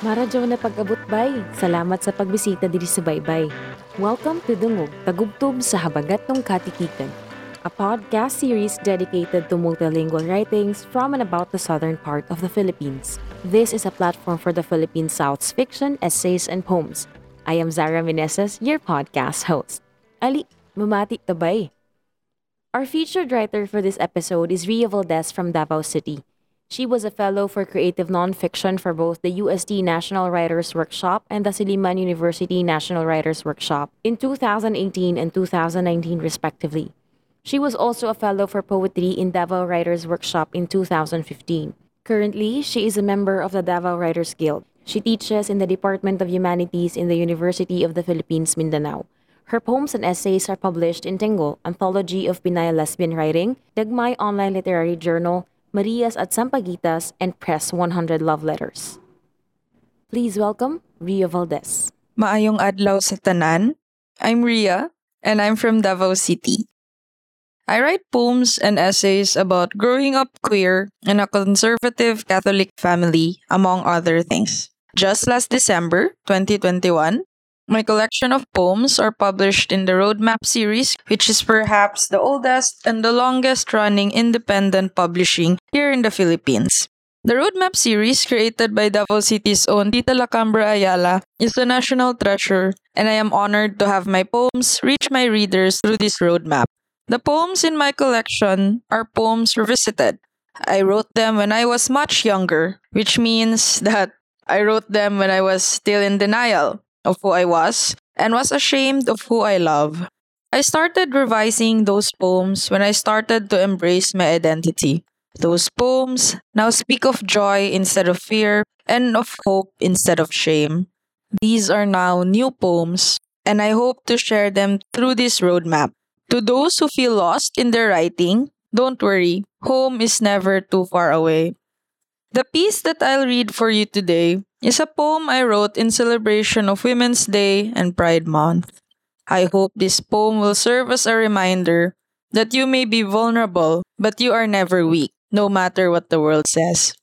Maradyo na pag-abot bay. Salamat sa pagbisita diri sa Baybay. Welcome to Dungog, Tagubtob sa Habagat ng Katikitan, a podcast series dedicated to multilingual writings from and about the southern part of the Philippines. This is a platform for the Philippine South's fiction, essays, and poems. I am Zara Meneses, your podcast host. Ali, mamati tabay. Our featured writer for this episode is Ria Valdez from Davao City. She was a fellow for creative nonfiction for both the UST National Writers Workshop and the Silliman University National Writers Workshop in 2018 and 2019, respectively. She was also a fellow for poetry in Davao Writers Workshop in 2015. Currently, she is a member of the Davao Writers Guild. She teaches in the Department of Humanities in the University of the Philippines, Mindanao. Her poems and essays are published in Tingle, Anthology of Pinay Lesbian Writing, Dagmay Online Literary Journal, Marias at Sampaguitas, and Press 100 Love Letters. Please welcome Ria Valdez. Maayong adlaw sa tanan. I'm Ria, and I'm from Davao City. I write poems and essays about growing up queer in a conservative Catholic family, among other things. Just last December 2021, my collection of poems are published in the Roadmap series, which is perhaps the oldest and the longest running independent publishing here in the Philippines. The Roadmap series, created by Davao City's own Tita Lacambra Ayala, is a national treasure, and I am honored to have my poems reach my readers through this roadmap. The poems in my collection are poems revisited. I wrote them when I was much younger, which means that I wrote them when I was still in denial of who I was and was ashamed of who I love. I started revising those poems when I started to embrace my identity. Those poems now speak of joy instead of fear and of hope instead of shame. These are now new poems, and I hope to share them through this roadmap. To those who feel lost in their writing, don't worry, home is never too far away. The piece that I'll read for you today is a poem I wrote in celebration of Women's Day and Pride Month. I hope this poem will serve as a reminder that you may be vulnerable, but you are never weak, no matter what the world says.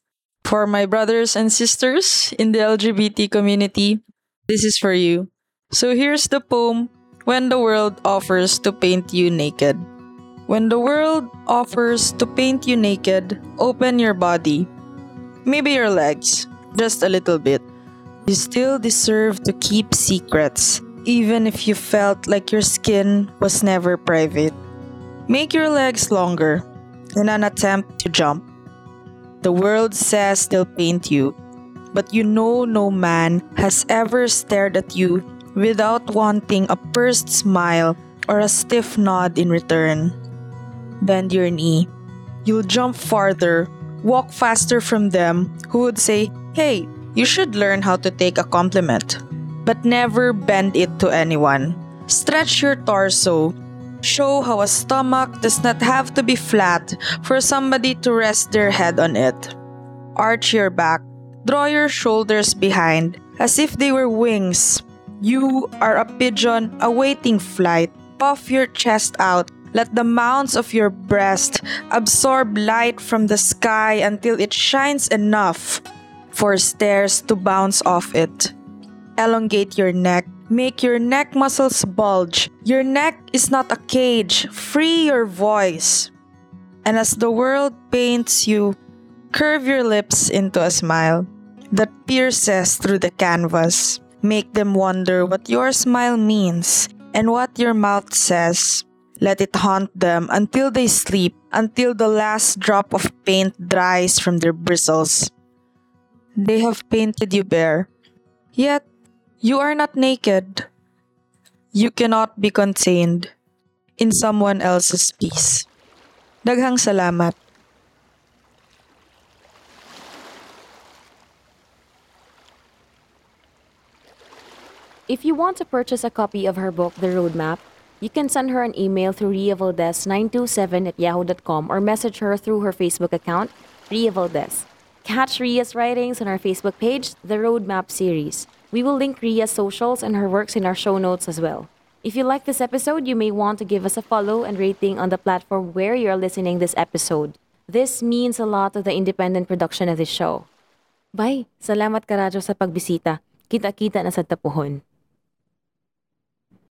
For my brothers and sisters in the LGBT community, this is for you. So here's the poem When the World Offers to Paint You Naked. When the world offers to paint you naked, open your body maybe your legs, just a little bit. You still deserve to keep secrets, even if you felt like your skin was never private. Make your legs longer in an attempt to jump. The world says they'll paint you, but you know no man has ever stared at you without wanting a pursed smile or a stiff nod in return. Bend your knee. You'll jump farther walk faster from them who would say, Hey, you should learn how to take a compliment. But never bend it to anyone. Stretch your torso. Show how a stomach does not have to be flat for somebody to rest their head on it. Arch your back. Draw your shoulders behind as if they were wings. You are a pigeon awaiting flight. Puff your chest out let the mounds of your breast absorb light from the sky until it shines enough for stairs to bounce off it. Elongate your neck. Make your neck muscles bulge. Your neck is not a cage. Free your voice. And as the world paints you, curve your lips into a smile that pierces through the canvas. Make them wonder what your smile means and what your mouth says. Let it haunt them until they sleep, until the last drop of paint dries from their bristles. They have painted you bare, yet you are not naked. You cannot be contained in someone else's piece. Daghang salamat. If you want to purchase a copy of her book, The Roadmap, you can send her an email through riavaldez927 at yahoo.com or message her through her Facebook account, Ria. Catch Ria's writings on our Facebook page, The Roadmap Series. We will link Ria's socials and her works in our show notes as well. If you like this episode, you may want to give us a follow and rating on the platform where you are listening this episode. This means a lot to the independent production of this show. Bay, salamat karadyo sa pagbisita. Kita-kita na sa tapuhon.